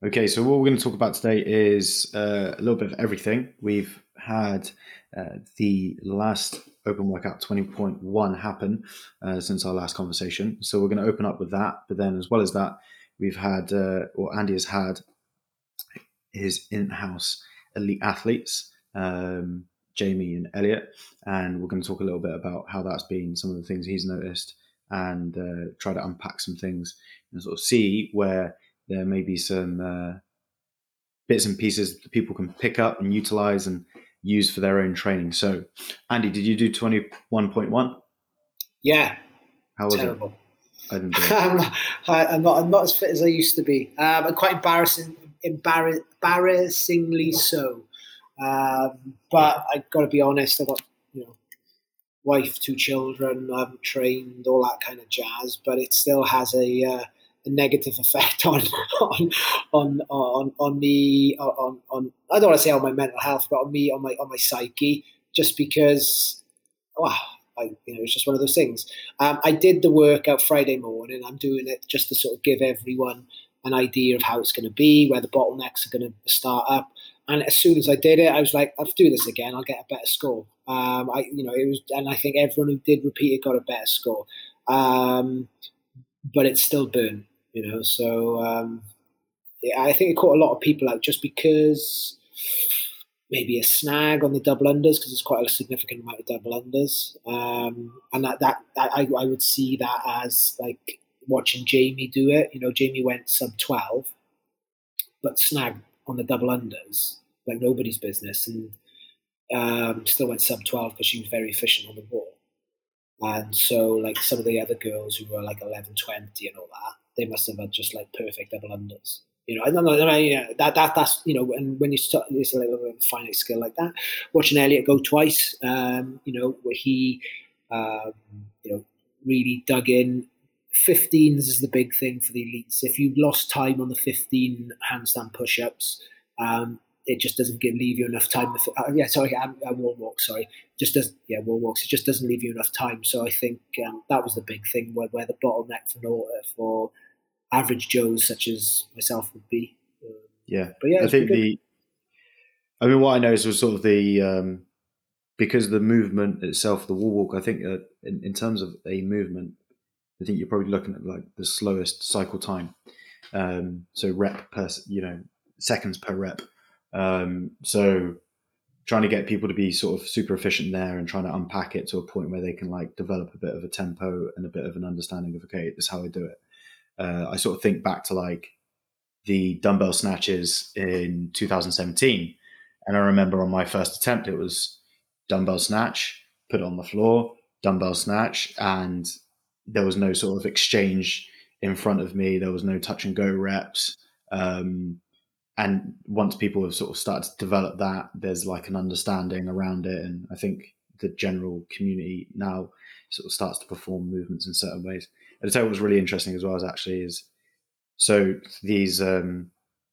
Okay, so what we're going to talk about today is uh, a little bit of everything. We've had uh, the last open workout 20.1 happen uh, since our last conversation. So we're going to open up with that. But then, as well as that, we've had, uh, or Andy has had, his in house elite athletes, um, Jamie and Elliot. And we're going to talk a little bit about how that's been, some of the things he's noticed, and uh, try to unpack some things and sort of see where there may be some uh, bits and pieces that people can pick up and utilize and use for their own training. So, Andy, did you do 21.1? Yeah. How was terrible. it? I didn't I'm, not, I'm not. I'm not as fit as I used to be. Um, I'm quite embarrassing, embarrass, embarrassingly so. Um, but I got to be honest. I've got you know, wife, two children. I'm trained, all that kind of jazz. But it still has a, uh, a negative effect on on on on on the on on. I don't want to say on my mental health, but on me, on my on my psyche. Just because, wow. I, you know, it's just one of those things. Um, I did the workout Friday morning. I'm doing it just to sort of give everyone an idea of how it's going to be, where the bottlenecks are going to start up. And as soon as I did it, I was like, I'll do this again. I'll get a better score. Um, I, you know, it was, and I think everyone who did repeat it got a better score. Um, but it's still burn, you know. So um, yeah, I think it caught a lot of people out just because maybe a snag on the double unders because it's quite a significant amount of double unders, um, and that, that that I, I would see that as like watching Jamie do it. You know, Jamie went sub twelve, but snagged on the double unders like nobody's business, and um, still went sub twelve because she was very efficient on the wall. And so, like some of the other girls who were like 11, 20 and all that, they must have had just like perfect double unders. You know, I don't know. I mean, know, that that that's you know, and when you start, it's a little bit finite skill like that. Watching Elliot go twice, um, you know, where he, um, you know, really dug in. 15s is the big thing for the elites. If you lost time on the 15 handstand push-ups, um, it just doesn't give, leave you enough time. To, uh, yeah, sorry, um, uh, wall walk. Sorry, just does. Yeah, wall walks. It just doesn't leave you enough time. So I think um, that was the big thing where, where the bottleneck for for average Joes such as myself would be. Yeah, but yeah, I think the. I mean, what I know is was sort of the um, because the movement itself, the wall walk. I think uh, in, in terms of a movement, I think you're probably looking at like the slowest cycle time. Um, so rep per, you know, seconds per rep. Um, so trying to get people to be sort of super efficient there and trying to unpack it to a point where they can like develop a bit of a tempo and a bit of an understanding of okay, this is how I do it. Uh, I sort of think back to like the dumbbell snatches in 2017, and I remember on my first attempt it was dumbbell snatch, put it on the floor, dumbbell snatch, and there was no sort of exchange in front of me. There was no touch and go reps. Um, and once people have sort of started to develop that, there's like an understanding around it, and I think the general community now sort of starts to perform movements in certain ways. And you what was really interesting as well as actually is so these um,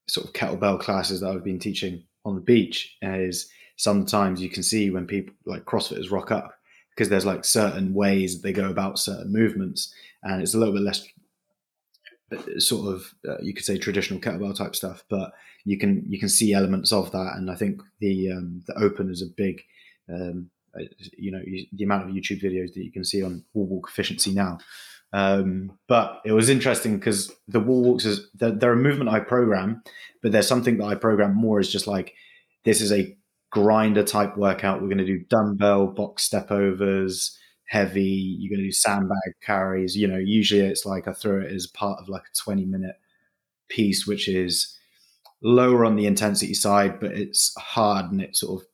sort of kettlebell classes that I've been teaching on the beach is sometimes you can see when people like CrossFitters rock up because there's like certain ways that they go about certain movements, and it's a little bit less uh, sort of uh, you could say traditional kettlebell type stuff, but you can you can see elements of that, and I think the um, the open is a big, um, uh, you know, the amount of YouTube videos that you can see on wall walk efficiency now. Um, but it was interesting because the wall walks is they're, they're, a movement I program, but there's something that I program more is just like this is a grinder type workout. We're going to do dumbbell box step overs heavy, you're going to do sandbag carries. You know, usually it's like I throw it as part of like a 20 minute piece, which is lower on the intensity side, but it's hard and it sort of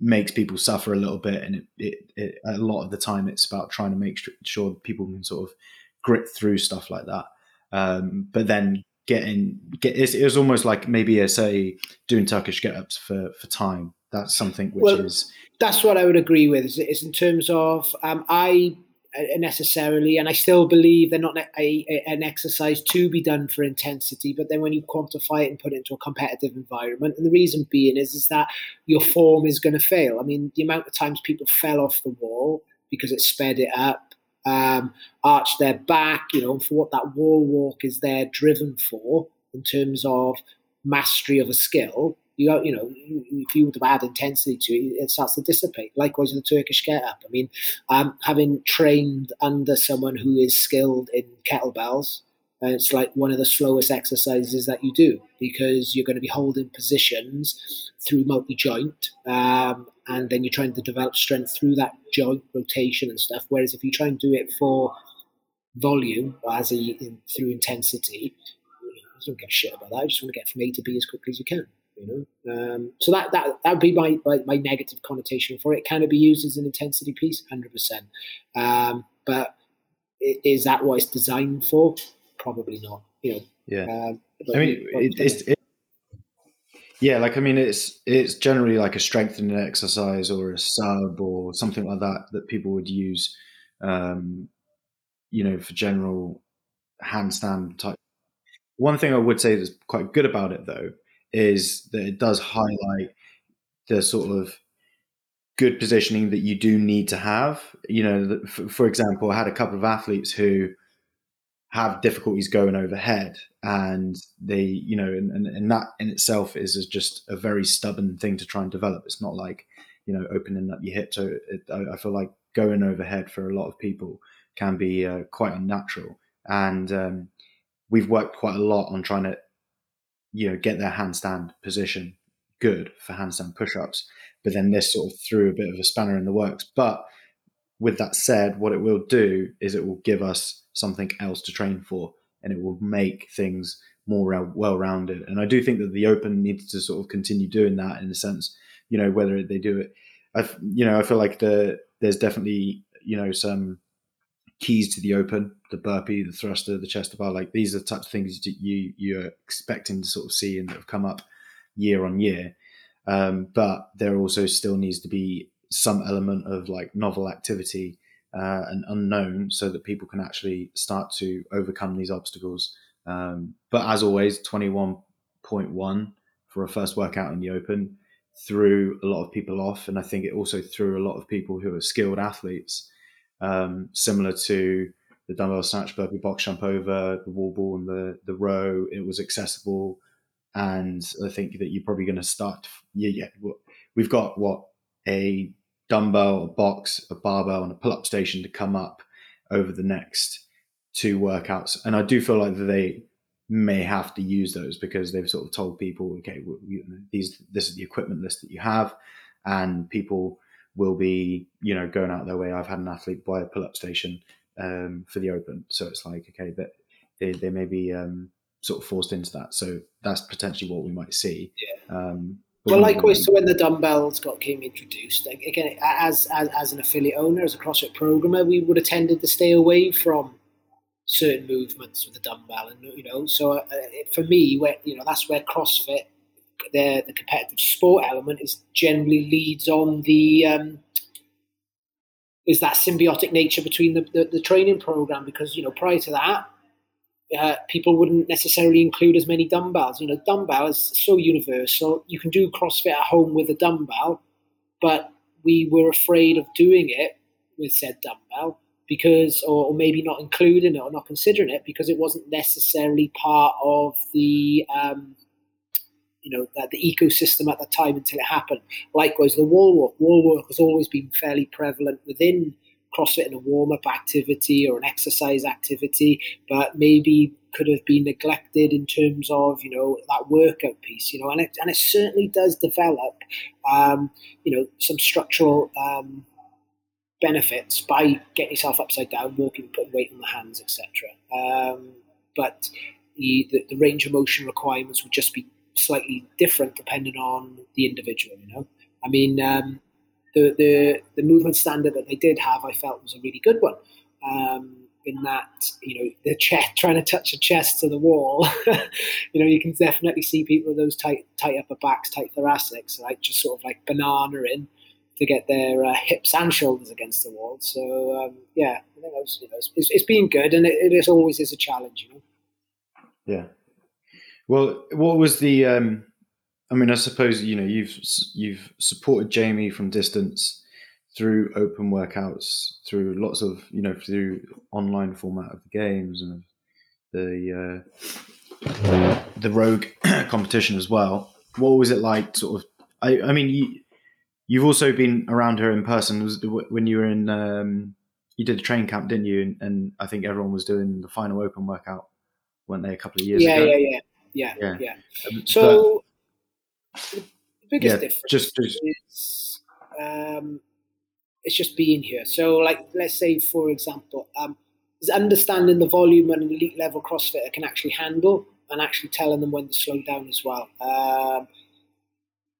makes people suffer a little bit. And it, it, it a lot of the time, it's about trying to make sure people can sort of grit through stuff like that. Um, but then getting get it's, it was almost like maybe a say doing Turkish get ups for for time. That's something which well, is that's what I would agree with. Is, is in terms of um, I uh, necessarily, and I still believe they're not a, a, an exercise to be done for intensity. But then when you quantify it and put it into a competitive environment, and the reason being is is that your form is going to fail. I mean, the amount of times people fell off the wall because it sped it up, um, arched their back, you know, for what that wall walk is there driven for in terms of mastery of a skill, you you know, if you would have add intensity to it, it starts to dissipate. Likewise the Turkish get up. I mean, um, having trained under someone who is skilled in kettlebells, and it's like one of the slowest exercises that you do because you're going to be holding positions through multi joint, um, and then you're trying to develop strength through that joint rotation and stuff. Whereas if you try and do it for volume or as a in, through intensity, I don't give a shit about that. I just want to get from A to B as quickly as you can. You know, um, so that that that would be my, my, my negative connotation for it. Can it be used as an intensity piece? Hundred um, percent. But is that what it's designed for? Probably not. You know. Yeah. Um, I mean, it, it's. It, yeah, like I mean, it's it's generally like a strengthening exercise or a sub or something like that that people would use, um, you know, for general handstand type. One thing I would say that's quite good about it though is that it does highlight the sort of good positioning that you do need to have. You know, for, for example, I had a couple of athletes who have difficulties going overhead. And they you know and, and, and that in itself is, is just a very stubborn thing to try and develop. It's not like you know opening up your hip so it, I, I, feel like going overhead for a lot of people can be uh, quite unnatural. And um, we've worked quite a lot on trying to you know get their handstand position good for handstand push-ups. But then this sort of threw a bit of a spanner in the works. But with that said what it will do is it will give us something else to train for, and it will make things more well rounded. And I do think that the Open needs to sort of continue doing that in a sense. You know, whether they do it, I you know I feel like the there's definitely you know some keys to the Open, the burpee, the thruster, the chest bar. Like these are the types of things you you're expecting to sort of see and that have come up year on year. Um, but there also still needs to be some element of like novel activity uh, and unknown so that people can actually start to overcome these obstacles. Um, but as always, 21.1 for a first workout in the open threw a lot of people off. And I think it also threw a lot of people who are skilled athletes, um, similar to the dumbbell snatch, burpee box jump over, the wall ball, and the, the row. It was accessible. And I think that you're probably going to start. Yeah, yeah. We've got what a dumbbell, a box, a barbell, and a pull up station to come up over the next two workouts. And I do feel like they may have to use those because they've sort of told people, okay, well, you know, these this is the equipment list that you have, and people will be, you know, going out their way. I've had an athlete buy a pull up station um, for the open, so it's like okay that they, they may be um, sort of forced into that. So that's potentially what we might see. Yeah. Um, well, likewise to when the dumbbells got came introduced. Again, as, as as an affiliate owner, as a CrossFit programmer, we would have tended to stay away from certain movements with the dumbbell, and you know, so uh, for me, where you know that's where CrossFit, the the competitive sport element, is generally leads on the um, is that symbiotic nature between the, the, the training program because you know prior to that uh, people wouldn't necessarily include as many dumbbells. You know, dumbbell is so universal. You can do CrossFit at home with a dumbbell, but we were afraid of doing it with said dumbbell because, or, or maybe not including it or not considering it because it wasn't necessarily part of the, um, you know, the, the ecosystem at the time until it happened. Likewise, the wall walk. Wall walk has always been fairly prevalent within CrossFit in a warm up activity or an exercise activity, but maybe could have been neglected in terms of you know that workout piece. You know, and it and it certainly does develop, um, you know, some structural. Um, benefits by getting yourself upside down, walking, putting weight on the hands, etc. Um, but the, the, the range of motion requirements would just be slightly different depending on the individual. You know, I mean, um, the, the, the movement standard that they did have, I felt was a really good one. Um, in that, you know, the chest, trying to touch the chest to the wall, you know, you can definitely see people with those tight, tight upper backs, tight thoracics, right, just sort of like banana in to get their uh, hips and shoulders against the wall. So um, yeah, you know, it's, it's been good, and it, it is always is a challenge, you know. Yeah. Well, what was the um, I mean, I suppose you know you've you've supported Jamie from distance through open workouts, through lots of you know through online format of the games and the uh, the rogue competition as well. What was it like? Sort of. I, I mean, you, you've also been around her in person. Was when you were in. Um, you did a train camp, didn't you? And, and, I think everyone was doing the final open workout, weren't they? A couple of years yeah, ago. Yeah, yeah, yeah, yeah, yeah. Um, so but, the biggest yeah, difference just, just is um, it's just being here. So, like, let's say, for example, um, is understanding the volume an elite level CrossFitter can actually handle and actually telling them when to slow down as well. Um,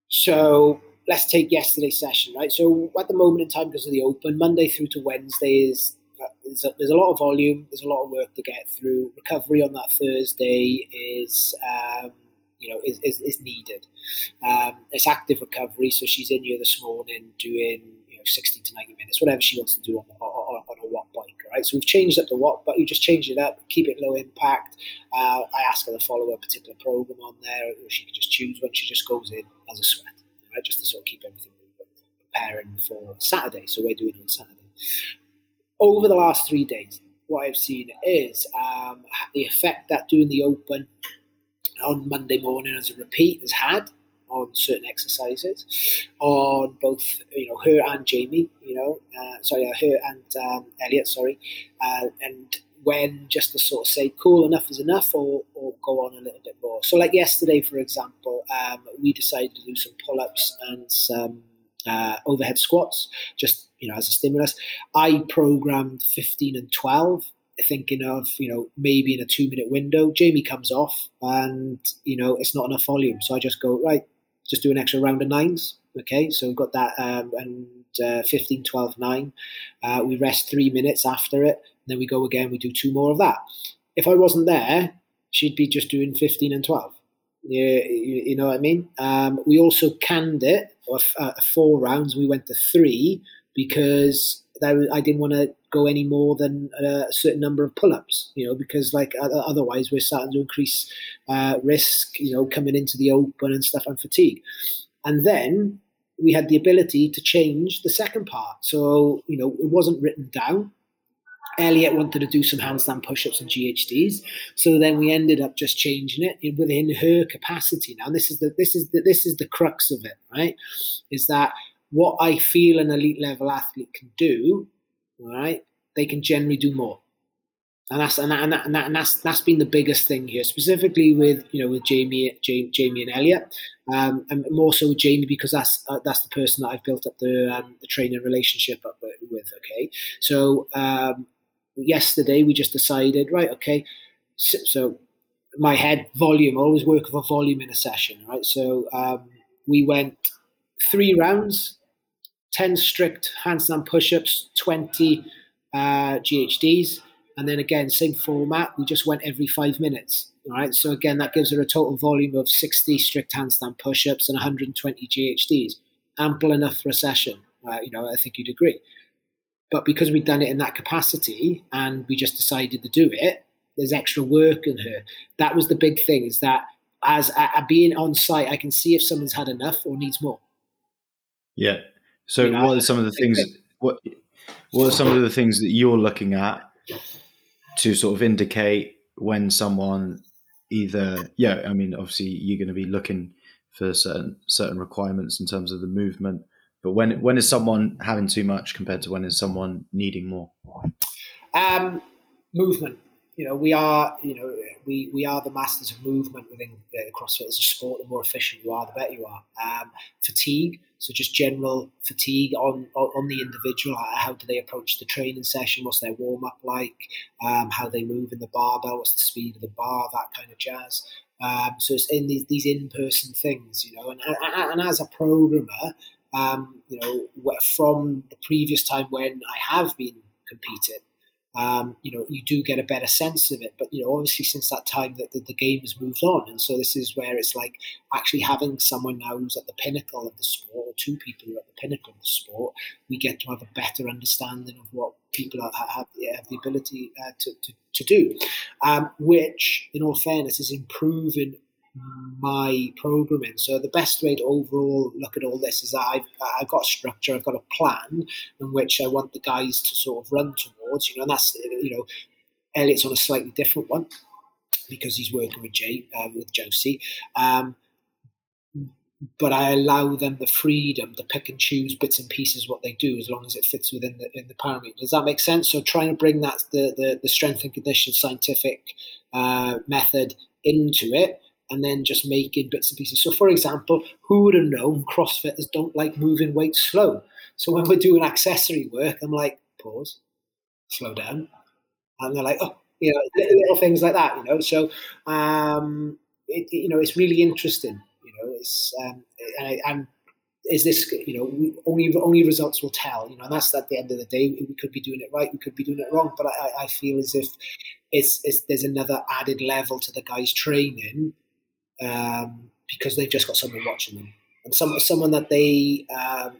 so let's take yesterday's session, right? So at the moment in time, because of the Open, Monday through to Wednesday is there's a, there's a, lot of volume, there's a lot of work to get through. Recovery on that Thursday is um, you know is, is, is needed. Um, it's active recovery, so she's in here this morning doing you know 60 to 90 minutes, whatever she wants to do on, on, on a watt bike right? So we've changed up the what, but you just change it up, keep it low impact. Uh, I ask her to follow a particular program on there, or she can just choose when she just goes in as a sweat, right? Just to sort of keep everything preparing for Saturday. So we're doing it on Saturday. Over the last three days, what I've seen is um, the effect that doing the open on Monday morning as a repeat has had on certain exercises, on both you know her and Jamie, you know, uh, sorry, uh, her and um, Elliot, sorry, uh, and when just to sort of say cool enough is enough or, or go on a little bit more. So like yesterday, for example, um, we decided to do some pull-ups and some uh, overhead squats, just you know as a stimulus. I programmed 15 and 12 thinking of you know maybe in a two minute window jamie comes off and you know it's not enough volume so i just go right just do an extra round of nines. Okay, so we've got that um, and uh, 15, 12, 9. Uh, we rest three minutes after it, then we go again, we do two more of that. If I wasn't there, she'd be just doing 15 and 12. Yeah, you, know what I mean? Um, we also canned it, uh, four rounds, we went to three because I didn't want to go any more than a certain number of pull-ups, you know, because like otherwise we're starting to increase uh, risk, you know, coming into the open and stuff and fatigue. And then we had the ability to change the second part. So, you know, it wasn't written down. Elliot wanted to do some handstand push-ups and GHDs, so then we ended up just changing it within her capacity. Now, this is the this is the, this is the crux of it, right? Is that what I feel an elite level athlete can do, right? They can generally do more. And that's and, that, and, that, and, that, and that's that's been the biggest thing here, specifically with you know with Jamie, Jamie, Jamie and Elliot, um, and more so with Jamie because that's uh, that's the person that I've built up the um, the training relationship up with. Okay, so um, yesterday we just decided, right? Okay, so, so my head volume I always work a volume in a session, right? So um, we went three rounds 10 strict handstand push-ups, 20 uh, GHDs, and then again, same format. We just went every five minutes. All right. So again, that gives her a total volume of 60 strict handstand push-ups and 120 GHDs. Ample enough for a session. Uh, you know, I think you'd agree. But because we'd done it in that capacity and we just decided to do it, there's extra work in her. That was the big thing. Is that as uh, being on site, I can see if someone's had enough or needs more. Yeah, so, you know, what are some of the things? What What are some of the things that you're looking at to sort of indicate when someone either? Yeah, I mean, obviously, you're going to be looking for certain certain requirements in terms of the movement. But when when is someone having too much compared to when is someone needing more? Um, movement you know, we are, you know, we, we are the masters of movement within uh, CrossFit as a sport. The more efficient you are, the better you are. Um, fatigue, so just general fatigue on, on the individual. How do they approach the training session? What's their warm up like? Um, how they move in the barbell? What's the speed of the bar? That kind of jazz. Um, so it's in these, these in person things, you know. And, and, and as a programmer, um, you know, from the previous time when I have been competing, um, you know, you do get a better sense of it. But you know, obviously, since that time, that the, the, game has moved on, and so this is where it's like actually having someone now who's at the pinnacle of the sport, or two people who are at the pinnacle of the sport. We get to have a better understanding of what people are, have, have, the ability uh, to, to, to do, um, which, in all fairness, is improving my programming. So the best way to overall look at all this is that I've, I've got a structure, I've got a plan in which I want the guys to sort of run towards, you know, and that's, you know, Elliot's on a slightly different one. because he's working with Jay uh, with Josie. Um, but I allow them the freedom to pick and choose bits and pieces what they do as long as it fits within the in the parameter. Does that make sense? So trying to bring that the the, the strength and condition scientific uh, method into it and then just making bits and pieces. So, for example, who would have known CrossFitters don't like moving weights slow? So when we're doing accessory work, I'm like, pause, slow down, and they're like, oh, you know, little things like that, you know. So, um, it, you know, it's really interesting you know, it's um, and, and is this you know only only results will tell you know and that's at the end of the day we could be doing it right we could be doing it wrong but I, I feel as if it's, it's there's another added level to the guys training um, because they've just got someone watching them and some someone that they um,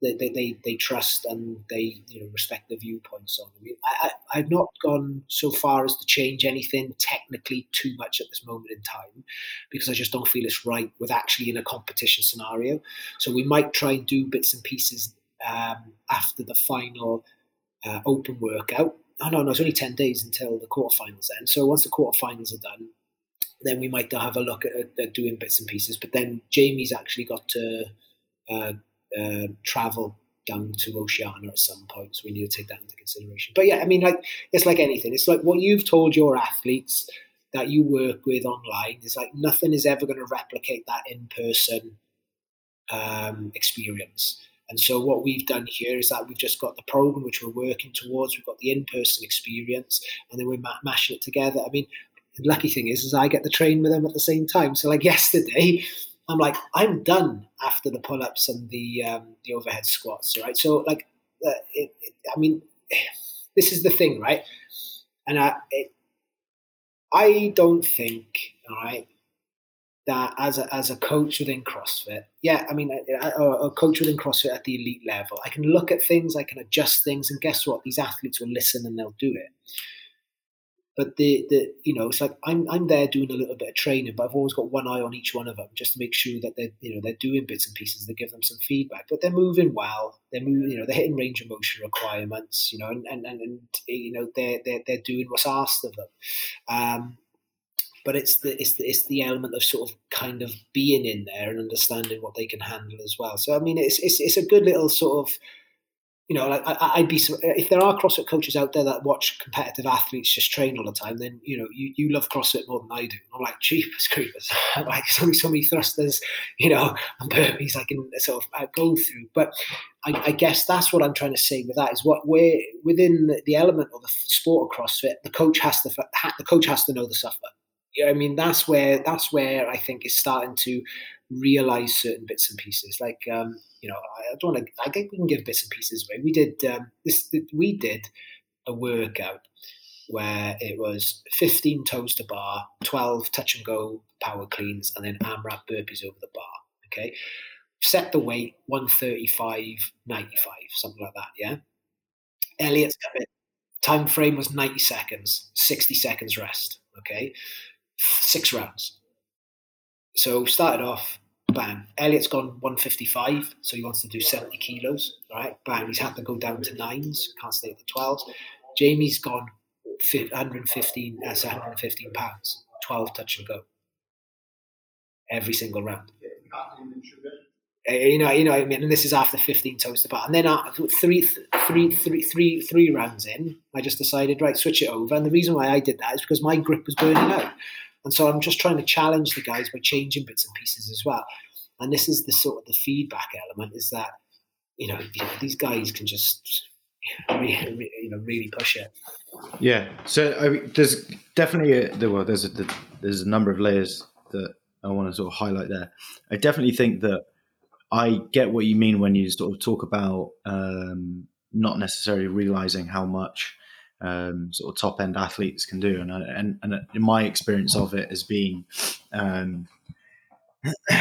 they, they, they, they trust and they you know respect the viewpoints on. I mean, I, I, have not gone so far as to change anything technically too much at this moment in time because I just don't feel it's right with actually in a competition scenario. So we might try and do bits and pieces um, after the final uh, open workout. Oh no, no, it's only 10 days until the quarterfinals end. So once the quarterfinals are done, then we might have a look at, at doing bits and pieces. But then Jamie's actually got to uh, uh, travel down to Oceania at some point. So we need to take that into consideration. But yeah, I mean, like it's like anything. It's like what you've told your athletes that you work with online is like nothing is ever going to replicate that in person um, experience. And so what we've done here is that we've just got the program which we're working towards. We've got the in-person experience, and then we're mashing it together. I mean, the lucky thing is, is I get to train with them at the same time. So like yesterday, I'm like, I'm done after the pull ups and the um, the overhead squats, right? So like, uh, it, it, I mean, this is the thing, right? And I, it, I don't think, all right, that as a as a coach within CrossFit, yeah, I mean, a coach within CrossFit at the elite level, I can look at things, I can adjust things, and guess what? These athletes will listen and they'll do it. But the the you know it's like I'm I'm there doing a little bit of training, but I've always got one eye on each one of them just to make sure that they're you know they're doing bits and pieces. They give them some feedback, but they're moving well. They're moving, you know they're hitting range of motion requirements. You know and and, and, and you know they're, they're they're doing what's asked of them. Um, but it's the it's the it's the element of sort of kind of being in there and understanding what they can handle as well. So I mean, it's it's it's a good little sort of you know, like I, would be if there are CrossFit coaches out there that watch competitive athletes just train all the time, then you know you, you love CrossFit more than I do. I'm like cheapers creepers. like there's only so many thrusters, you know, and burpees I can sort of uh, go through. But I, I, guess that's what I'm trying to say with that is what we're within the, the element of the sport of CrossFit. The coach has to the coach has to know the suffer. I mean, that's where that's where I think is starting to realize certain bits and pieces. Like, um, you know, I don't want to. I think we can give bits and pieces away. We did um, this. We did a workout where it was 15 toes to bar, 12 touch and go power cleans, and then AMRAP burpees over the bar. Okay, set the weight 135, 95, something like that. Yeah. Elliot's. Time frame was 90 seconds, 60 seconds rest. Okay, six rounds. So started off, bang. Elliot's gone 155, so he wants to do 70 kilos. Right, bang. He's had to go down to nines, can't stay at the 12s. Jamie's gone 115, that's uh, 115 pounds, 12 touch and go. Every single round. Uh, you know, you know, I mean, and this is after 15 toes to bar. And then three, three, three, three, three rounds in, I just decided, right, switch it over. And the reason why I did that is because my grip was burning out. And so I'm just trying to challenge the guys by changing bits and pieces as well. And this is the sort of the feedback element is that, you know, these guys can just really, you know, really push it. Yeah. So I there's definitely a, well, there's a, there's a number of layers that I want to sort of highlight there. I definitely think that I get what you mean when you sort of talk about um, not necessarily realizing how much um, sort of top end athletes can do, and and and in my experience of it has been um,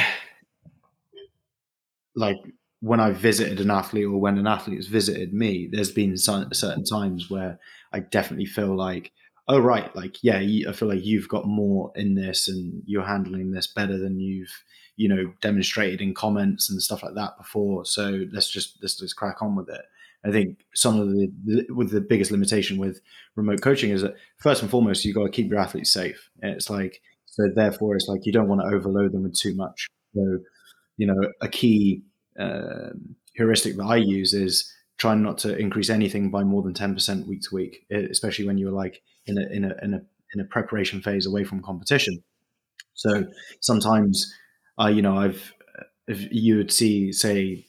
like when I visited an athlete or when an athlete has visited me, there's been certain times where I definitely feel like, oh right, like yeah, I feel like you've got more in this and you're handling this better than you've you know demonstrated in comments and stuff like that before. So let's just let's just crack on with it I think some of the, the with the biggest limitation with remote coaching is that first and foremost you got to keep your athletes safe. And it's like so therefore it's like you don't want to overload them with too much. So you know a key uh, heuristic that I use is trying not to increase anything by more than ten percent week to week, especially when you're like in a in a in a in a preparation phase away from competition. So sometimes, uh, you know, I've if you would see say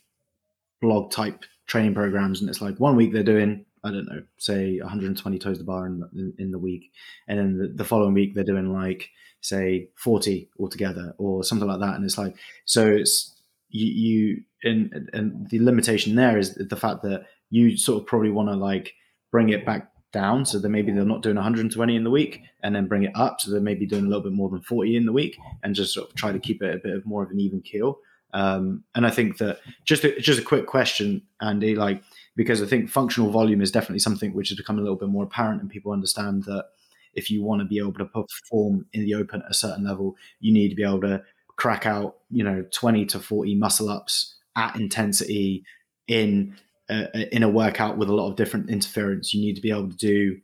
blog type training programs, and it's like one week they're doing I don't know, say 120 toes to bar in, in, in the week, and then the, the, following week they're doing like say 40 altogether or something like that, and it's like so it's you, you and and the limitation there is the fact that you sort of probably want to like bring it back down. So that maybe they're not doing 120 in the week and then bring it up. So they're maybe doing a little bit more than 40 in the week and just sort of try to keep it a bit of more of an even keel um, and I think that just a, just a quick question, Andy, like because I think functional volume is definitely something which has become a little bit more apparent, and people understand that if you want to be able to perform in the open at a certain level, you need to be able to crack out, you know, twenty to forty muscle ups at intensity in a, in a workout with a lot of different interference. You need to be able to do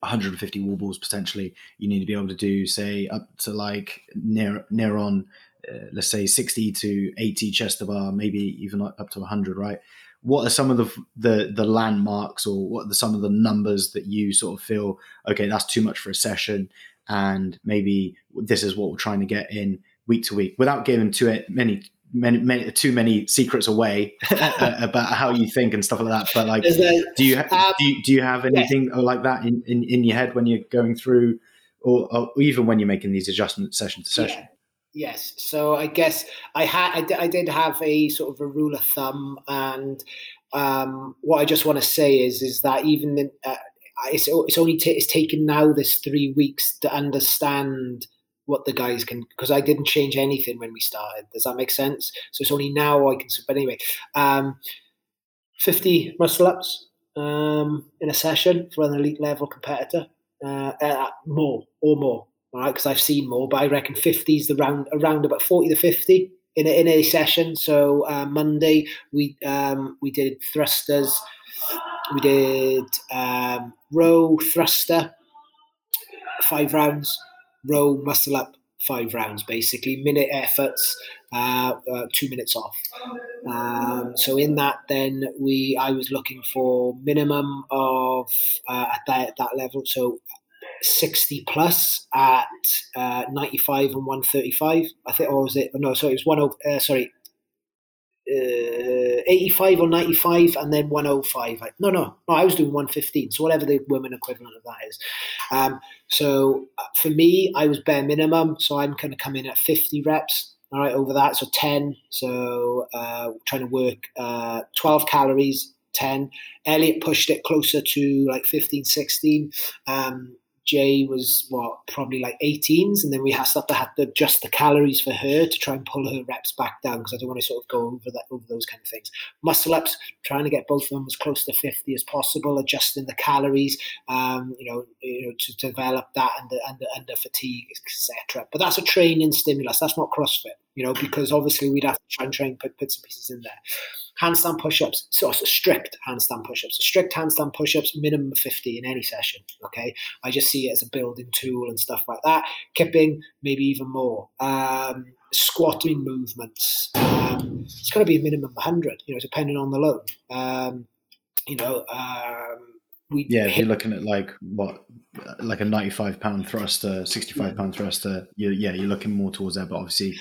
150 wall balls potentially. You need to be able to do, say, up to like near near on uh, let's say 60 to 80 chest to bar, maybe even up to 100, right? What are some of the the, the landmarks or what are the, some of the numbers that you sort of feel, okay, that's too much for a session, and maybe this is what we're trying to get in week to week without giving too many many, many too many secrets away about how you think and stuff like that. But like, do you um, do you, do you have anything yeah. like that in, in, in your head when you're going through, or, or, even when you're making these adjustments session to session? Yeah. Yes. So I guess I had I, d- I did have a sort of a rule of thumb, and um, what I just want to say is is that even in, uh, it's it's only t- it's taken now this three weeks to understand what the guys can because I didn't change anything when we started. Does that make sense? So it's only now I can. But anyway, um, fifty muscle ups um, in a session for an elite level competitor, uh, uh, more or more all right, because I've seen more, but I reckon 50 is the round around about 40 to 50 in a, in a session. So uh, Monday we um, we did thrusters, we did um, row thruster, five rounds, row muscle up, five rounds basically, minute efforts, uh, uh, two minutes off. Um, so in that, then we I was looking for minimum of uh, at that, at that level. So 60 plus at uh, 95 and 135. I think, or was it? No, sorry, it was one. Oh, uh, sorry, uh, 85 or 95 and then 105. No, no, no, I was doing 115. So whatever the women equivalent of that is. Um, so uh, for me, I was bare minimum. So I'm going to come in at 50 reps. All right, over that. So 10. So uh, trying to work uh, 12 calories, 10. Elliot pushed it closer to like 15, 16. Um, Jay was what probably like 18s, and then we had that had to adjust the calories for her to try and pull her reps back down because I don't want to sort of go over that over those kind of things. Muscle ups, trying to get both of them as close to 50 as possible, adjusting the calories, um, you know, you know, to develop that under under under fatigue, etc. But that's a training stimulus. That's not CrossFit, you know, because obviously we'd have to try and train put bits and pieces in there handstand push-ups, so strict handstand push-ups, So strict handstand push-ups, minimum 50 in any session. Okay, I just see it as a building tool and stuff like that. Kipping, maybe even more. Um, squatting movements, um, it's got to be a minimum 100. You know, depending on the load. Um, you know. Um, we yeah, if you're looking at like what, like a 95 pound thruster, 65 pound thruster, you, yeah, you're looking more towards that. But obviously,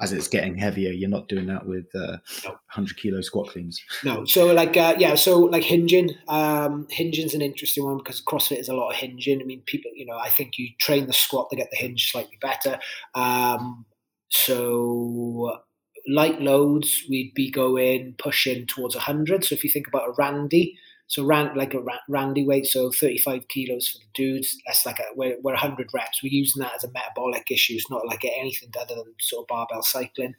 as it's getting heavier, you're not doing that with uh, 100 kilo squat cleans. No. So like, uh, yeah, so like hinging, um, hinging's an interesting one because CrossFit is a lot of hinging. I mean, people, you know, I think you train the squat to get the hinge slightly better. Um, so light loads, we'd be going pushing towards 100. So if you think about a Randy, so ran like a Randy weight, so 35 kilos for the dudes. That's like a, we're, we're 100 reps. We're using that as a metabolic issue. It's not like anything other than sort of barbell cycling.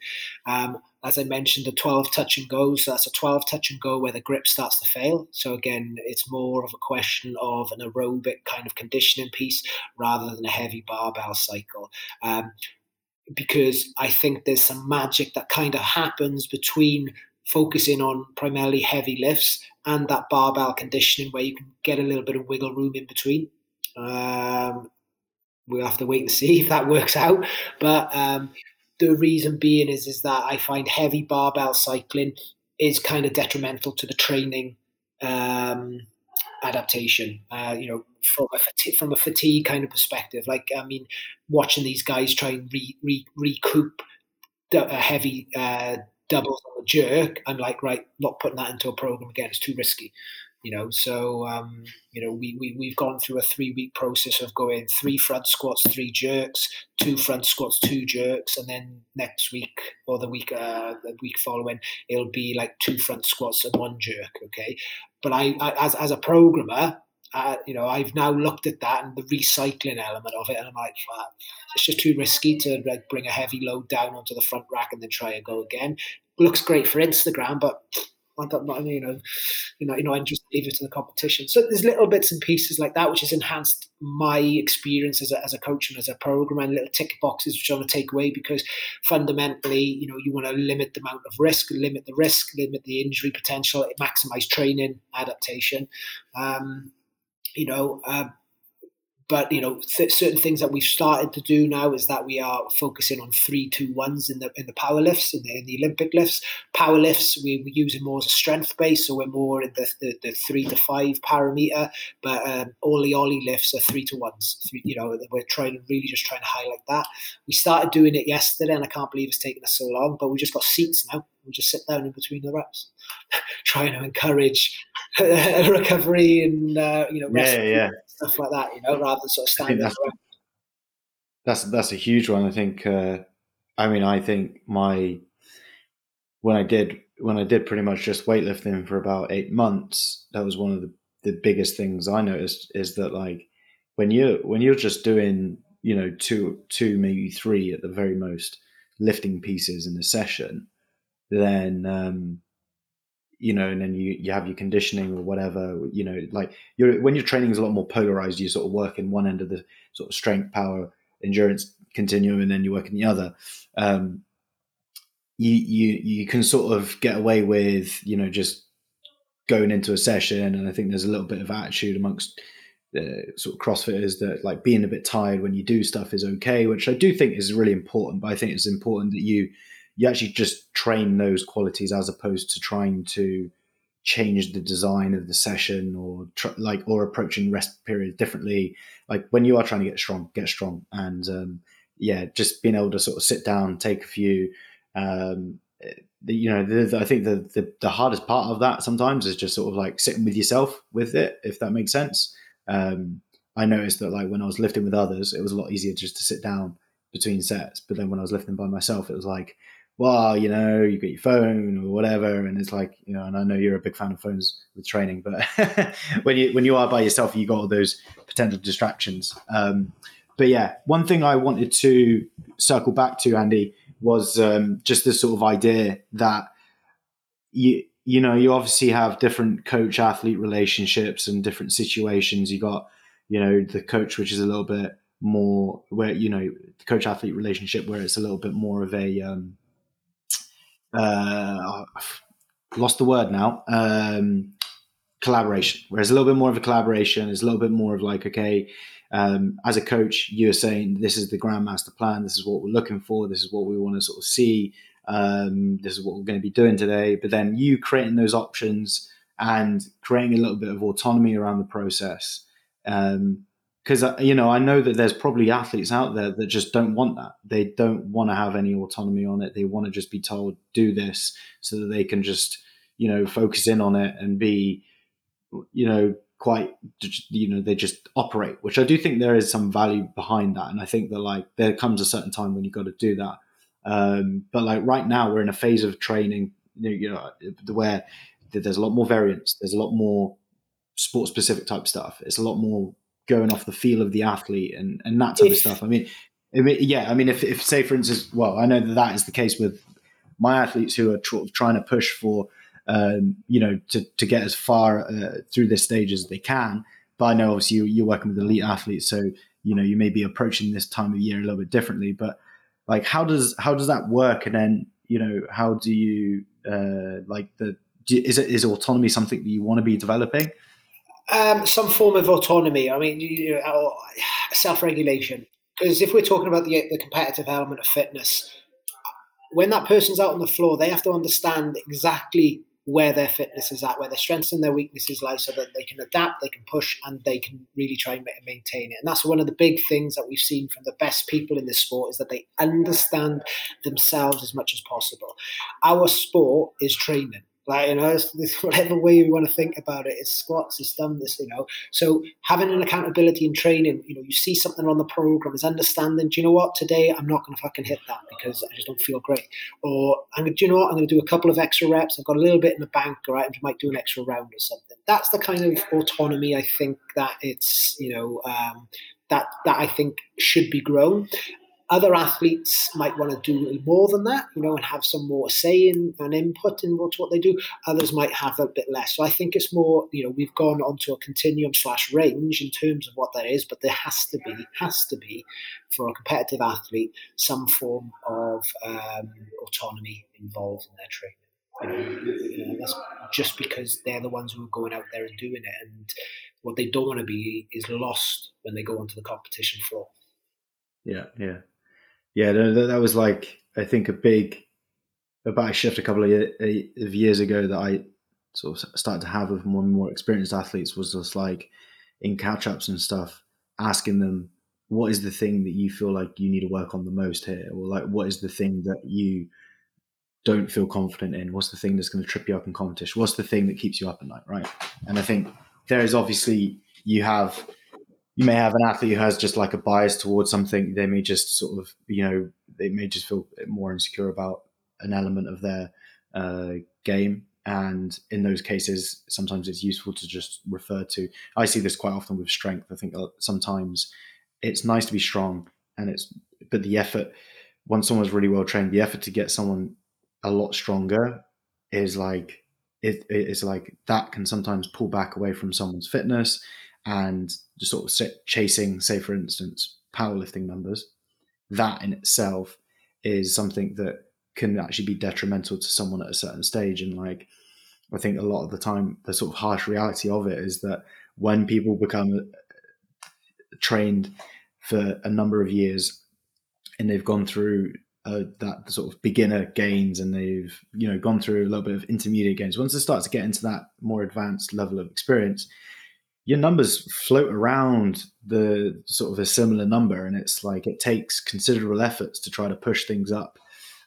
Um, as I mentioned, the 12 touch and go. So that's a 12 touch and go where the grip starts to fail. So again, it's more of a question of an aerobic kind of conditioning piece rather than a heavy barbell cycle. Um, because I think there's some magic that kind of happens between focusing on primarily heavy lifts and that barbell conditioning where you can get a little bit of wiggle room in between. Um, we'll have to wait and see if that works out. But um, the reason being is is that I find heavy barbell cycling is kind of detrimental to the training um, adaptation. Uh, you know, from a fatigue, from a fatigue kind of perspective. Like I mean, watching these guys try and re, re, recoup a heavy uh, doubles on the jerk, I'm like, right, not putting that into a program again. It's too risky you know so um, you know we, we we've gone through a three week process of going three front squats three jerks two front squats two jerks and then next week or the week uh, the week following it'll be like two front squats and one jerk okay but i, I as, as a programmer you know i've now looked at that and the recycling element of it and i'm like it's just too risky to like bring a heavy load down onto the front rack and then try and go again looks great for instagram but I don't, you know, you know, you know, and just leave it to the competition. So there's little bits and pieces like that, which has enhanced my experience as a, as a coach and as a programmer, and little tick boxes which I want to take away because fundamentally, you know, you want to limit the amount of risk, limit the risk, limit the injury potential, maximize training, adaptation. Um, you know, uh, but you know, th- certain things that we've started to do now is that we are focusing on three two ones in the in the power lifts in the, in the Olympic lifts. Power lifts we, we're using more as a strength base, so we're more in the, the, the three to five parameter. But um, all the Oly lifts are three to ones. Three, you know, we're trying really just trying to highlight that. We started doing it yesterday, and I can't believe it's taken us so long. But we just got seats now. We just sit down in between the reps, trying to encourage recovery and uh, you know yeah, yeah stuff like that, you know, rather than sort of standing that's, that's, that's a huge one. I think. Uh, I mean, I think my when I did when I did pretty much just weightlifting for about eight months, that was one of the, the biggest things I noticed is that like when you when you're just doing you know two two maybe three at the very most lifting pieces in a session, then um, you know, and then you, you have your conditioning or whatever, you know, like you're, when your training is a lot more polarized, you sort of work in one end of the sort of strength, power, endurance continuum, and then you work in the other. Um, you, you, you can sort of get away with, you know, just going into a session. And I think there's a little bit of attitude amongst the sort of CrossFitters that like being a bit tired when you do stuff is okay, which I do think is really important. But I think it's important that you, you actually just train those qualities as opposed to trying to change the design of the session or tr- like or approaching rest periods differently. Like when you are trying to get strong get strong. And um, yeah just being able to sort of sit down take a few um, you know the, the, i think the, the, the hardest part of that sometimes is just sort of like sitting with yourself with it if that makes sense. Um, i noticed that like when i was lifting with others it was a lot easier just to sit down between sets. But then when i was lifting by myself it was like well, you know, you got your phone or whatever, and it's like, you know, and I know you're a big fan of phones with training, but when you when you are by yourself, you got all those potential distractions. Um, but yeah, one thing I wanted to circle back to, Andy, was um, just this sort of idea that you you know you obviously have different coach athlete relationships and different situations. You got you know the coach, which is a little bit more where you know the coach athlete relationship where it's a little bit more of a um, uh, lost the word now. Um, collaboration. Whereas a little bit more of a collaboration is a little bit more of like, okay, um, as a coach, you're saying this is the grandmaster plan. This is what we're looking for. This is what we want to sort of see. Um, this is what we're going to be doing today. But then you creating those options and creating a little bit of autonomy around the process. Um, because uh, you know I know that there's probably athletes out there that just don't want that. They don't want to have any autonomy on it. They want to just be told do this so that they can just you know focus in on it and be you know quite you know they just operate. Which I do think there is some value behind that, and I think that like there comes a certain time when you got to do that. Um, but like right now we're in a phase of training, you know, where there's a lot more variance. There's a lot more sport specific type stuff. It's a lot more going off the feel of the athlete and, and that type if, of stuff. I mean, I mean, yeah, I mean, if, if say for instance, well, I know that that is the case with my athletes who are tr- trying to push for, um, you know, to, to get as far uh, through this stage as they can. But I know obviously you, you're working with elite athletes, so you know you may be approaching this time of year a little bit differently. But like, how does how does that work? And then you know, how do you uh, like the is it is autonomy something that you want to be developing? Um, some form of autonomy. I mean, you know, self-regulation. Because if we're talking about the the competitive element of fitness, when that person's out on the floor, they have to understand exactly where their fitness is at, where their strengths and their weaknesses lie, so that they can adapt, they can push, and they can really try and maintain it. And that's one of the big things that we've seen from the best people in this sport is that they understand themselves as much as possible. Our sport is training. Like, you know, whatever way you want to think about it, it's squats, it's done this, you know. So having an accountability and training, you know, you see something on the program is understanding, do you know what, today I'm not going to fucking hit that because I just don't feel great. Or, I'm, do you know what, I'm going to do a couple of extra reps, I've got a little bit in the bank, all right, I might do an extra round or something. That's the kind of autonomy I think that it's, you know, um, that that I think should be grown. Other athletes might want to do more than that, you know, and have some more say in and input in what, what they do. Others might have a bit less. So I think it's more, you know, we've gone onto a continuum slash range in terms of what that is, but there has to be, has to be, for a competitive athlete, some form of um, autonomy involved in their training. You know, that's just because they're the ones who are going out there and doing it. And what they don't want to be is lost when they go onto the competition floor. Yeah, yeah yeah, that, that was like I think a big a shift a couple of, year, of years ago that I sort of started to have with more and more experienced athletes was just like in catch ups and stuff, asking them what is the thing that you feel like you need to work on the most here, or like what is the thing that you don't feel confident in? What's the thing that's going to trip you up in competition? What's the thing that keeps you up at night, right? And I think there is obviously you have you may have an athlete who has just like a bias towards something. They may just sort of, you know, they may just feel more insecure about an element of their uh, game. And in those cases, sometimes it's useful to just refer to. I see this quite often with strength. I think uh, sometimes it's nice to be strong, and it's but the effort once someone's really well trained, the effort to get someone a lot stronger is like it, it is like that can sometimes pull back away from someone's fitness and just sort of chasing, say, for instance, powerlifting numbers, that in itself is something that can actually be detrimental to someone at a certain stage. And like, I think a lot of the time, the sort of harsh reality of it is that when people become uh, trained for a number of years and they've gone through uh, that sort of beginner gains and they've you know gone through a little bit of intermediate gains once they start to get into that more advanced level of experience your numbers float around the sort of a similar number, and it's like it takes considerable efforts to try to push things up.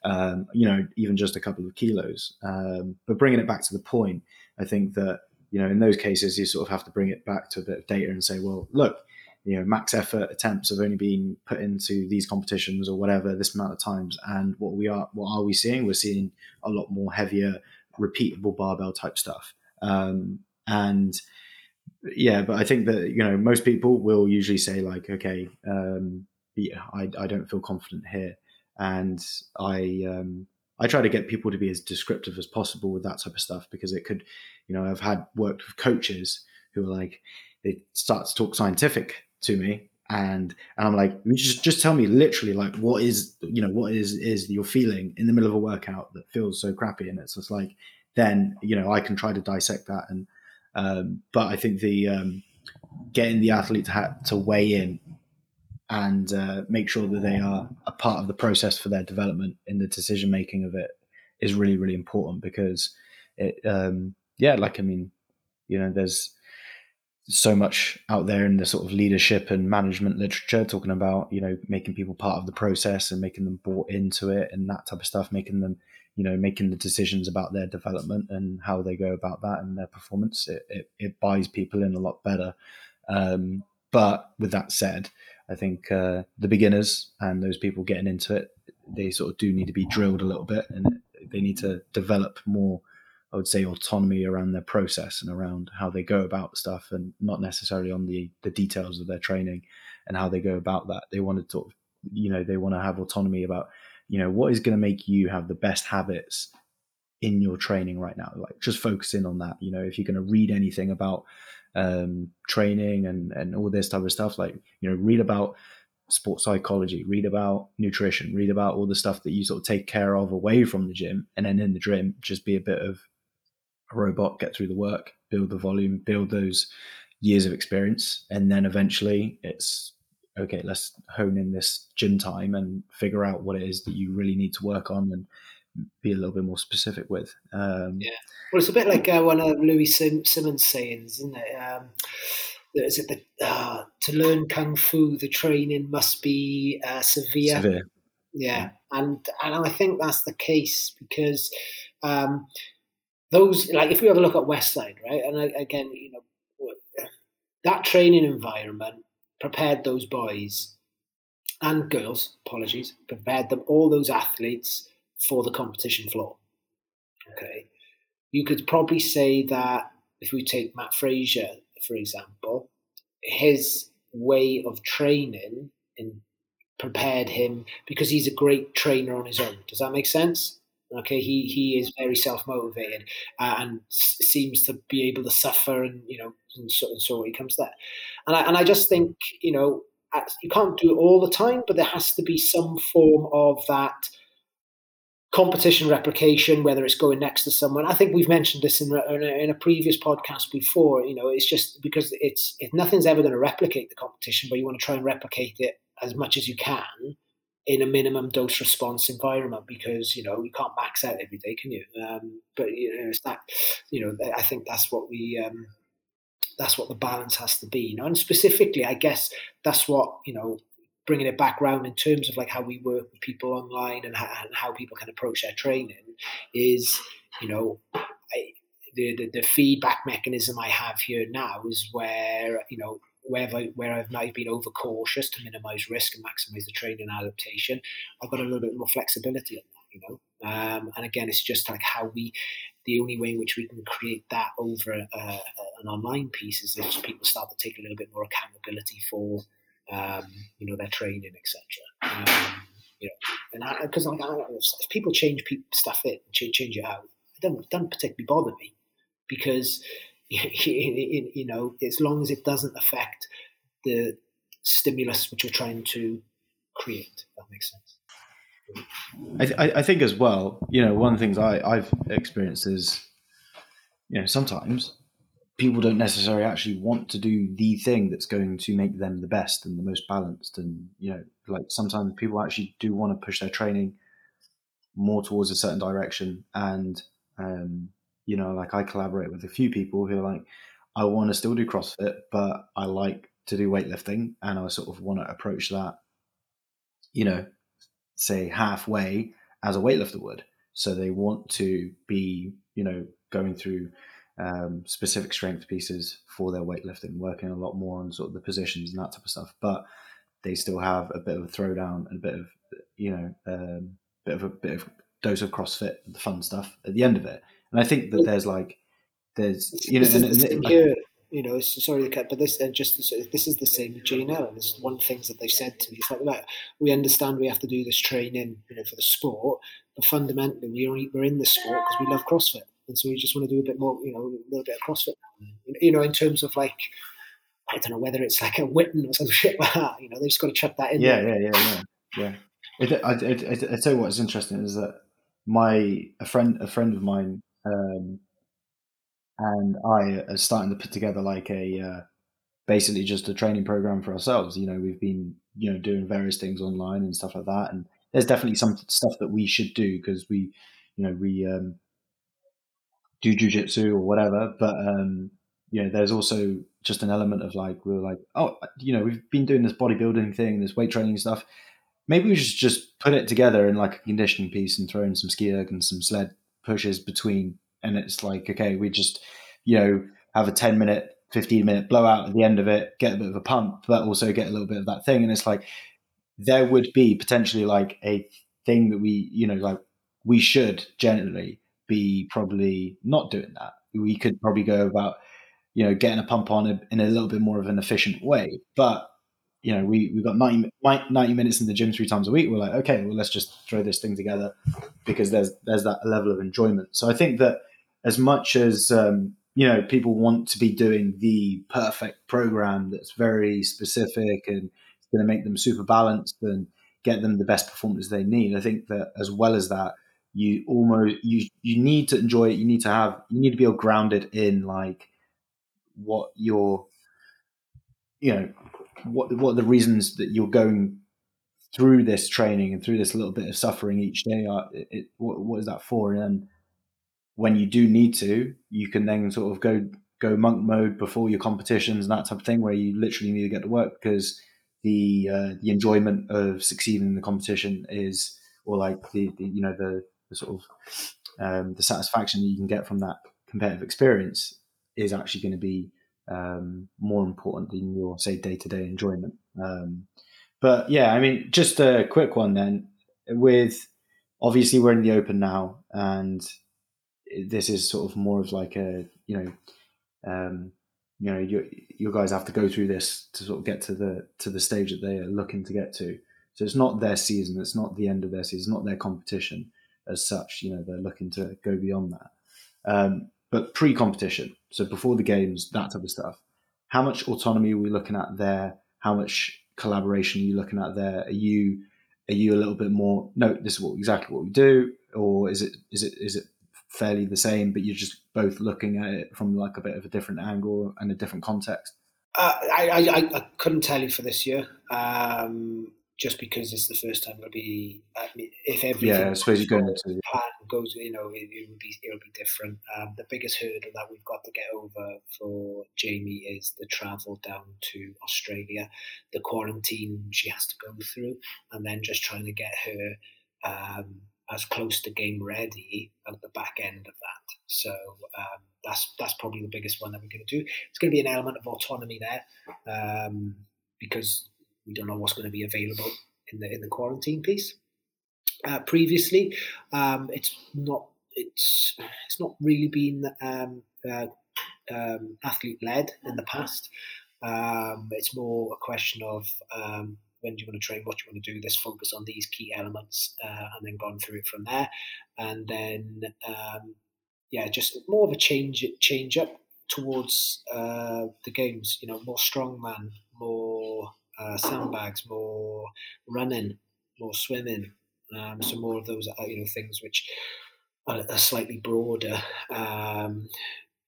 Um, you know, even just a couple of kilos. Um, but bringing it back to the point, I think that you know in those cases you sort of have to bring it back to a bit of data and say, well, look, you know, max effort attempts have only been put into these competitions or whatever this amount of times, and what we are, what are we seeing? We're seeing a lot more heavier, repeatable barbell type stuff, um, and yeah, but I think that you know most people will usually say like, okay, um, yeah, I, I don't feel confident here, and I um, I try to get people to be as descriptive as possible with that type of stuff because it could, you know, I've had worked with coaches who are like they start to talk scientific to me and and I'm like, just just tell me literally like what is you know what is is you're feeling in the middle of a workout that feels so crappy, and it's just like then you know I can try to dissect that and um, but I think the um, getting the athlete to, ha- to weigh in and uh, make sure that they are a part of the process for their development in the decision making of it is really really important because it um, yeah like I mean you know there's so much out there in the sort of leadership and management literature talking about you know making people part of the process and making them bought into it and that type of stuff making them you know making the decisions about their development and how they go about that and their performance it, it, it buys people in a lot better. Um, but with that said i think uh, the beginners and those people getting into it they sort of do need to be drilled a little bit and they need to develop more i would say autonomy around their process and around how they go about stuff and not necessarily on the the details of their training and how they go about that. They want to talk you know they want to have autonomy about you know what is going to make you have the best habits in your training right now? Like just focus in on that you know if you're going to read anything about um, training and and all this type of stuff like you know read about sports psychology, read about nutrition, read about all the stuff that you sort of take care of away from the gym, and then in the gym, just be a bit of a robot, get through the work, build the volume, build those years of experience, and then eventually it's okay. Let's hone in this gym time and figure out what it is that you really need to work on and be a little bit more specific with. Um, yeah, well, it's a bit like uh, one of Louie Sim- Simmons' sayings, isn't it? Um, is it the uh, to learn kung fu the training must be uh, severe. severe. Yeah, and and I think that's the case because um, those like if we have a look at Westside, right, and again, you know, that training environment prepared those boys and girls, apologies, prepared them all those athletes for the competition floor. Okay, you could probably say that if we take Mat Fraser for example, his way of training and prepared him because he's a great trainer on his own. Does that make sense? Okay, he he is very self motivated uh, and seems to be able to suffer, and you know, and so and so he comes there. And I and I just think you know you can't do it all the time, but there has to be some form of that competition replication, whether it's going next to someone. I think we've mentioned this in a, in a, previous podcast before. You know, it's just because it's it, nothing's ever going to replicate the competition, but you want to try and replicate it as much as you can in a minimum dose response environment because you know you can't max out every day, can you? Um, but you know, it's that you know I think that's what we. Um, that's what the balance has to be, you know, and specifically, I guess that's what you know bringing it back around in terms of like how we work with people online and how, and how people can approach their training is, you know, I, the, the, the feedback mechanism I have here now is where you know wherever where I've now been overcautious to minimise risk and maximise the training adaptation, I've got a little bit more flexibility on that, you know. Um, and again, it's just like how we, the only way in which we can create that over a, an online piece is if people start to take a little bit more accountability for um, you know, their training, etc. Um, you know, and because like, if people change stuff in, change, change it out, it doesn't, doesn't particularly bother me because you know, as long as it doesn't affect the stimulus which you're trying to create, that makes sense. I, th- I think as well, you know, one of the things I, I've experienced is, you know, sometimes people don't necessarily actually want to do the thing that's going to make them the best and the most balanced and you know like sometimes people actually do want to push their training more towards a certain direction and um, you know like i collaborate with a few people who are like i want to still do crossfit but i like to do weightlifting and i sort of want to approach that you know say halfway as a weightlifter would so they want to be you know going through um, specific strength pieces for their weightlifting, working a lot more on sort of the positions and that type of stuff. But they still have a bit of a throwdown and a bit of you know um, bit of a bit of dose of CrossFit, the fun stuff at the end of it. And I think that there's like there's you know, and, and, here, you know, sorry to cut, but this and just this is the same with GNL. And this is one of the things that they said to me. It's like, look, we understand we have to do this training, you know, for the sport, but fundamentally, we we're in the sport because we love CrossFit and so we just want to do a bit more, you know, a little bit of CrossFit. You know, in terms of like, I don't know whether it's like a Witten or some shit like that. You know, they just got to chuck that in. Yeah, there. yeah, yeah, yeah, yeah. It, I, I, I, tell you what's interesting is that my a friend a friend of mine um, and I are starting to put together like a uh, basically just a training program for ourselves. You know, we've been you know doing various things online and stuff like that, and there's definitely some stuff that we should do because we you know we um, do jujitsu or whatever. But um, you know, there's also just an element of like we are like, oh, you know, we've been doing this bodybuilding thing, this weight training stuff. Maybe we should just put it together in like a conditioning piece and throw in some ski erg and some sled pushes between. And it's like, okay, we just, you know, have a 10 minute, 15 minute blowout at the end of it, get a bit of a pump, but also get a little bit of that thing. And it's like, there would be potentially like a thing that we, you know, like we should generally be probably not doing that. We could probably go about, you know, getting a pump on in a little bit more of an efficient way. But, you know, we, we've got 90, 90 minutes in the gym three times a week. We're like, okay, well, let's just throw this thing together because there's, there's that level of enjoyment. So I think that as much as, um, you know, people want to be doing the perfect program that's very specific and it's going to make them super balanced and get them the best performance they need. I think that as well as that, you almost you you need to enjoy it. You need to have you need to be grounded in like what your you know what what are the reasons that you're going through this training and through this little bit of suffering each day? Are it, it, what, what is that for? And then when you do need to you can then sort of go go monk mode before your competitions and that type of thing where you literally need to get to work because the uh, the enjoyment of succeeding in the competition is or like the, the you know the, the sort of um, the satisfaction that you can get from that competitive experience is actually going to be um, more important than your say day to day enjoyment. Um, but yeah, I mean, just a quick one then. With obviously we're in the open now, and this is sort of more of like a you know, um, you know, you you guys have to go through this to sort of get to the to the stage that they are looking to get to. So it's not their season, it's not the end of their season, it's not their competition as such. You know, they're looking to go beyond that. Um, but pre-competition, so before the games, that type of stuff. How much autonomy are we looking at there? How much collaboration are you looking at there? Are you are you a little bit more? No, this is what exactly what we do, or is it is it is it fairly the same, but you're just both looking at it from like a bit of a different angle and a different context? Uh, I, I, I couldn't tell you for this year. Um, just because it's the first time it'll be. I mean, if everything yeah, I suppose you're going to plan goes, you know, it, it will be it'll be different. Um, the biggest hurdle that we've got to get over for Jamie is the travel down to Australia, the quarantine she has to go through, and then just trying to get her. Um, as close to game ready at the back end of that. So um, that's that's probably the biggest one that we're going to do. It's going to be an element of autonomy there um, because we don't know what's going to be available in the in the quarantine piece. Uh, previously, um, it's not it's it's not really been um, uh, um, athlete led in the past. Um, it's more a question of um, when do you want to train, what do you want to do. Let's focus on these key elements, uh, and then gone through it from there. And then, um, yeah, just more of a change change up towards uh, the games. You know, more strongman, more uh, sandbags, more running, more swimming. Um, so more of those, uh, you know, things which are, are slightly broader. Um,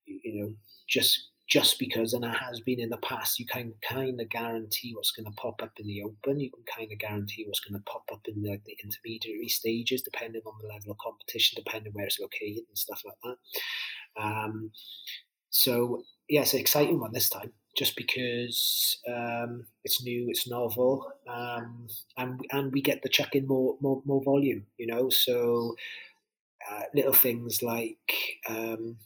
you know, just just because, and it has been in the past, you can kind of guarantee what's going to pop up in the open. You can kind of guarantee what's going to pop up in the, the intermediary stages, depending on the level of competition, depending where it's located and stuff like that. Um, so, yeah, exciting one this time just because um, it's new, it's novel, um, and and we get to chuck in more more, more volume, you know. So uh, little things like um,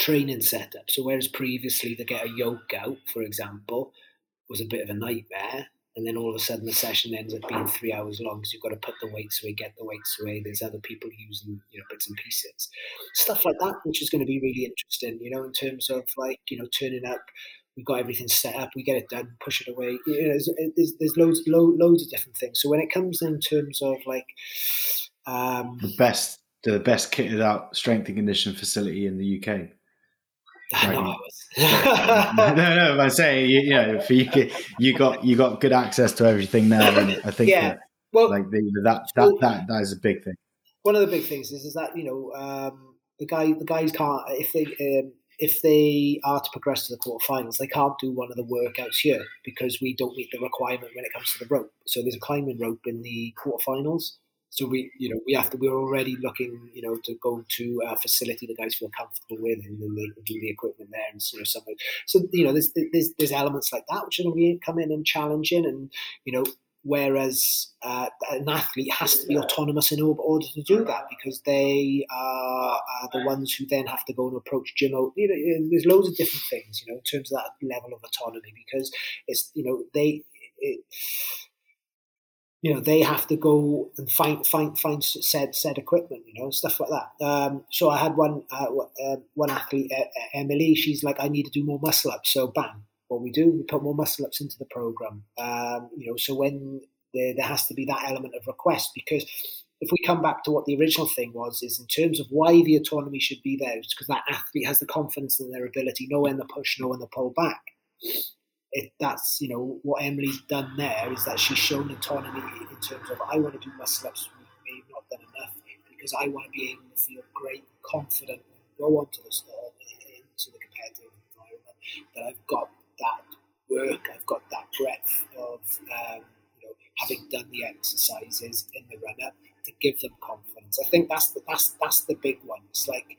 training setup. So whereas previously they get a yoke out, for example, was a bit of a nightmare. And then all of a sudden the session ends up being three hours long because you've got to put the weights away, get the weights away. There's other people using, you know, bits and pieces. Stuff like that, which is going to be really interesting, you know, in terms of like, you know, turning up we've got everything set up, we get it done, push it away. You know, there's, there's, there's loads, lo- loads of different things. So when it comes in terms of like um, the best, the best kitted out strength and condition facility in the UK. Right. no, no, I say you, you, know, for you, you got you got good access to everything now, and I think yeah. that, well, like the, that, that that that is a big thing. One of the big things is is that you know um, the guy the guys can't if they um, if they are to progress to the quarterfinals, they can't do one of the workouts here because we don't meet the requirement when it comes to the rope. So there's a climbing rope in the quarterfinals. So we, you know, we have to. We're already looking, you know, to go to a facility the guys feel comfortable with, and then they do the equipment there, and know, something. So you know, there's there's there's elements like that which are going to come in and challenging, and you know, whereas uh, an athlete has to be autonomous in order to do that because they are, are, the ones who then have to go and approach gym. You know, there's loads of different things, you know, in terms of that level of autonomy because it's you know they. It, you know they have to go and find find find said said equipment you know and stuff like that um, so i had one uh, uh, one athlete emily she's like i need to do more muscle ups so bang what we do, we put more muscle ups into the program. Um, you know, so when there, there has to be that element of request because if we come back to what the original thing was, is in terms of why the autonomy should be there, it's because that athlete has the confidence in their ability, know when to push, know when to pull back. that's you know what Emily's done there is that she's shown autonomy in terms of I want to do muscle ups, maybe not done enough because I want to be able to feel great, confident, go onto the uh, into the competitive environment. That I've got that work, I've got that breadth of um, you know having done the exercises in the run up to give them confidence. I think that's the that's that's the big one. It's like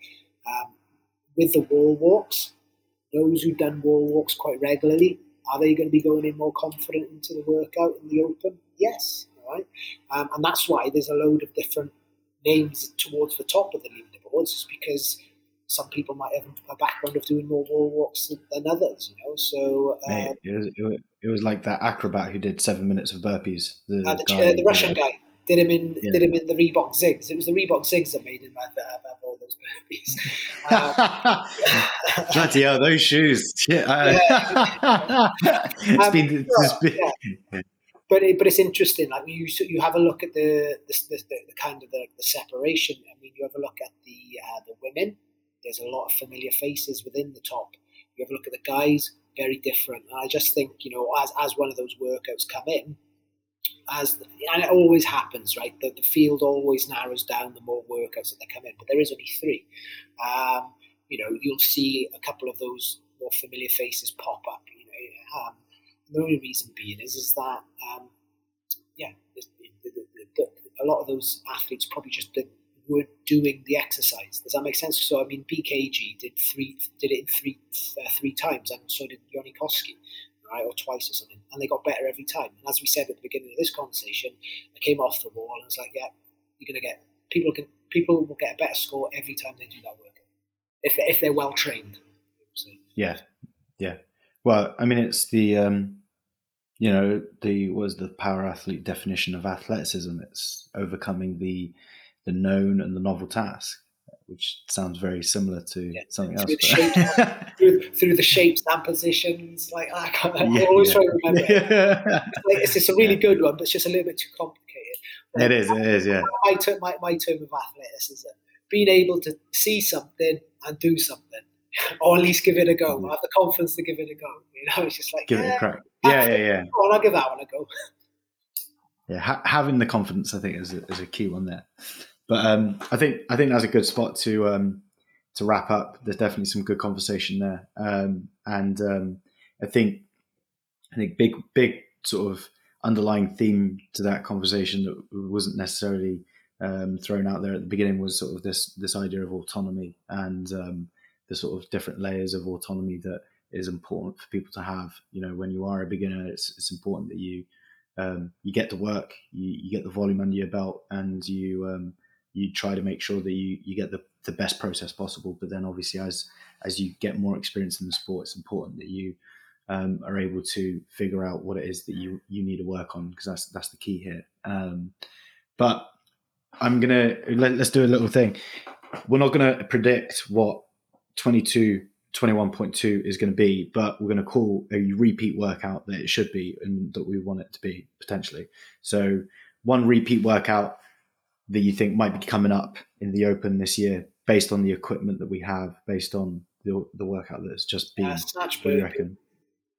um, with the wall walks, those who've done wall walks quite regularly are they going to be going in more confident into the workout in the open? Yes, right. Um, and that's why there's a load of different names towards the top of the leaderboards, is because some people might have a background of doing more wall walks than, others, you know. So um, Mate, it, was, it, was, like that acrobat who did seven minutes of burpees. The, uh, the, guy, uh, the Russian guy did him in yeah. did him in the Reebok Zigs. It was the Reebok Zigs that made him have, have all those burpees. Um, Bloody hell, those shoes! Yeah. Uh, it's um, been, it's been yeah. But it, but it's interesting. Like you you have a look at the the, the, the kind of the, the, separation. I mean, you have a look at the uh, the women. There's a lot of familiar faces within the top. You have a look at the guys, very different. And I just think you know, as as one of those workouts come in, as and it always happens, right? The, the field always narrows down the more workouts that they come in, but there is only three. Um, you know, you'll see a couple of those more familiar faces pop up. You know, um, the only reason being is is that um, yeah, the, the, the, a lot of those athletes probably just did, weren't doing the exercise. Does that make sense? So I mean, BKG did three did it in three uh, three times, and so did Jonne Koski right, or twice or something, and they got better every time. And as we said at the beginning of this conversation, I came off the wall and was like, yeah, you're to get people can people will get a better score every time they do that work if if they're well trained. Yeah, yeah. Well, I mean, it's the um, you know the was the power athlete definition of athleticism. It's overcoming the the known and the novel task which sounds very similar to yeah, something else. The through, through, the shapes and positions, like I, can't, I yeah, always yeah. try to remember. Yeah. Like, it's just a really good one, but it's just a little bit too complicated. Like, it is. It is. Yeah. My term, my, my term of athleticism, being able to see something and do something, or at least give it a go. Mm. Have the confidence to give it a go. You know, it's just like give it a crack. Yeah, yeah, yeah. Well, I'll give that one a go. Yeah, ha- having the confidence, I think, is a, is a key one there. But um, I think I think that's a good spot to um, to wrap up. There's definitely some good conversation there, um, and um, I think I think big big sort of underlying theme to that conversation that wasn't necessarily um, thrown out there at the beginning was sort of this this idea of autonomy and um, the sort of different layers of autonomy that is important for people to have. You know, when you are a beginner, it's it's important that you um, you get to work, you, you, get the volume under your belt, and you um, you try to make sure that you, you get the, the best process possible. But then obviously as as you get more experience in the sport, it's important that you um, are able to figure out what it is that you, you need to work on because that's that's the key here. Um, but I'm gonna let, us do a little thing. We're not gonna predict what 22 21.2 is going to be, but we're going to call a repeat workout that it should be and that we want it to be potentially. So one repeat workout that you think might be coming up in the Open this year, based on the equipment that we have, based on the, the workout that's just been? Uh, snatch burpee. reckon?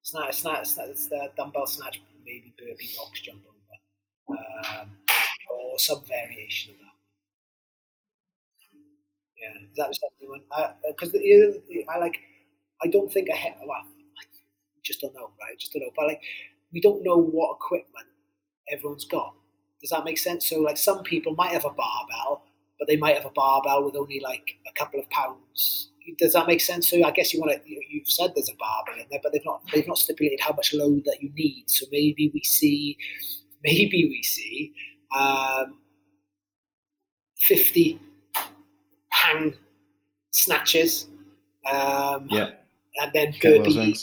It's not. It's not. It's, not, it's the dumbbell snatch, maybe burpee box jump over, um, or some variation of that. Yeah, that was something because uh, I like. I don't think I had. Well, I just don't know, right? Just don't know. But like, we don't know what equipment everyone's got. Does that make sense? So like some people might have a barbell, but they might have a barbell with only like a couple of pounds. Does that make sense? So I guess you want to. You've said there's a barbell in there, but they've not. They've not stipulated how much load that you need. So maybe we see, maybe we see, um, fifty hang snatches. Um, yeah. And then burpee,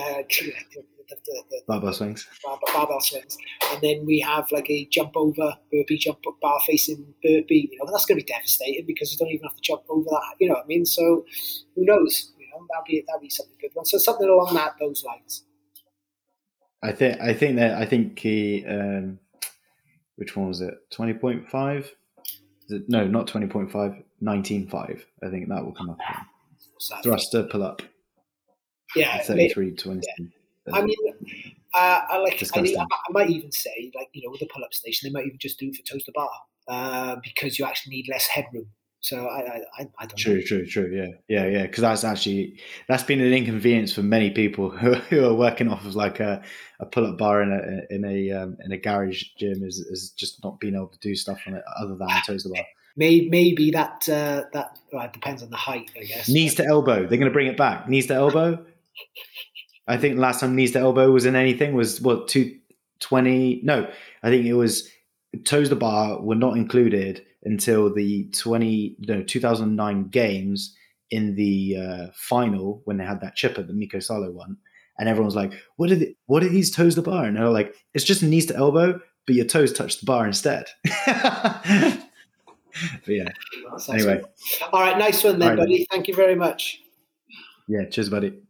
uh, the, the, the barbell swings. Barbell, barbell swings, and then we have like a jump over burpee, jump bar facing burpee. You know, that's going to be devastating because you don't even have to jump over that. You know what I mean? So who knows? You know, that'd be that'd be something good one. So something along that those lines. I think I think that I think he um, which one was it? Twenty point five. No, not 20.5, 19.5. I think that will come up. Thruster pull up. Yeah. 33 20. Yeah. I mean, uh, I like. I, I, might even say, like you know, with the pull-up station, they might even just do it for toes to bar uh, because you actually need less headroom. So I, I, I don't true, know. True, true, Yeah, yeah, yeah. Because that's actually that's been an inconvenience for many people who, who are working off of like a, a pull-up bar in a in a um, in a garage gym is, is just not being able to do stuff on it other than toes to bar. Maybe, maybe that uh, that well, depends on the height, I guess. Knees to elbow. They're going to bring it back. Knees to elbow. I think last time knees to elbow was in anything was what two twenty? No, I think it was toes to bar were not included until the 20 no 2009 games in the uh, final when they had that chipper the Mikko Salo one and everyone's like what are the, what are these toes to bar? And they're like it's just knees to elbow but your toes touch the bar instead. But yeah. Anyway. all right nice one then right, buddy. Thank you very much. Yeah cheers buddy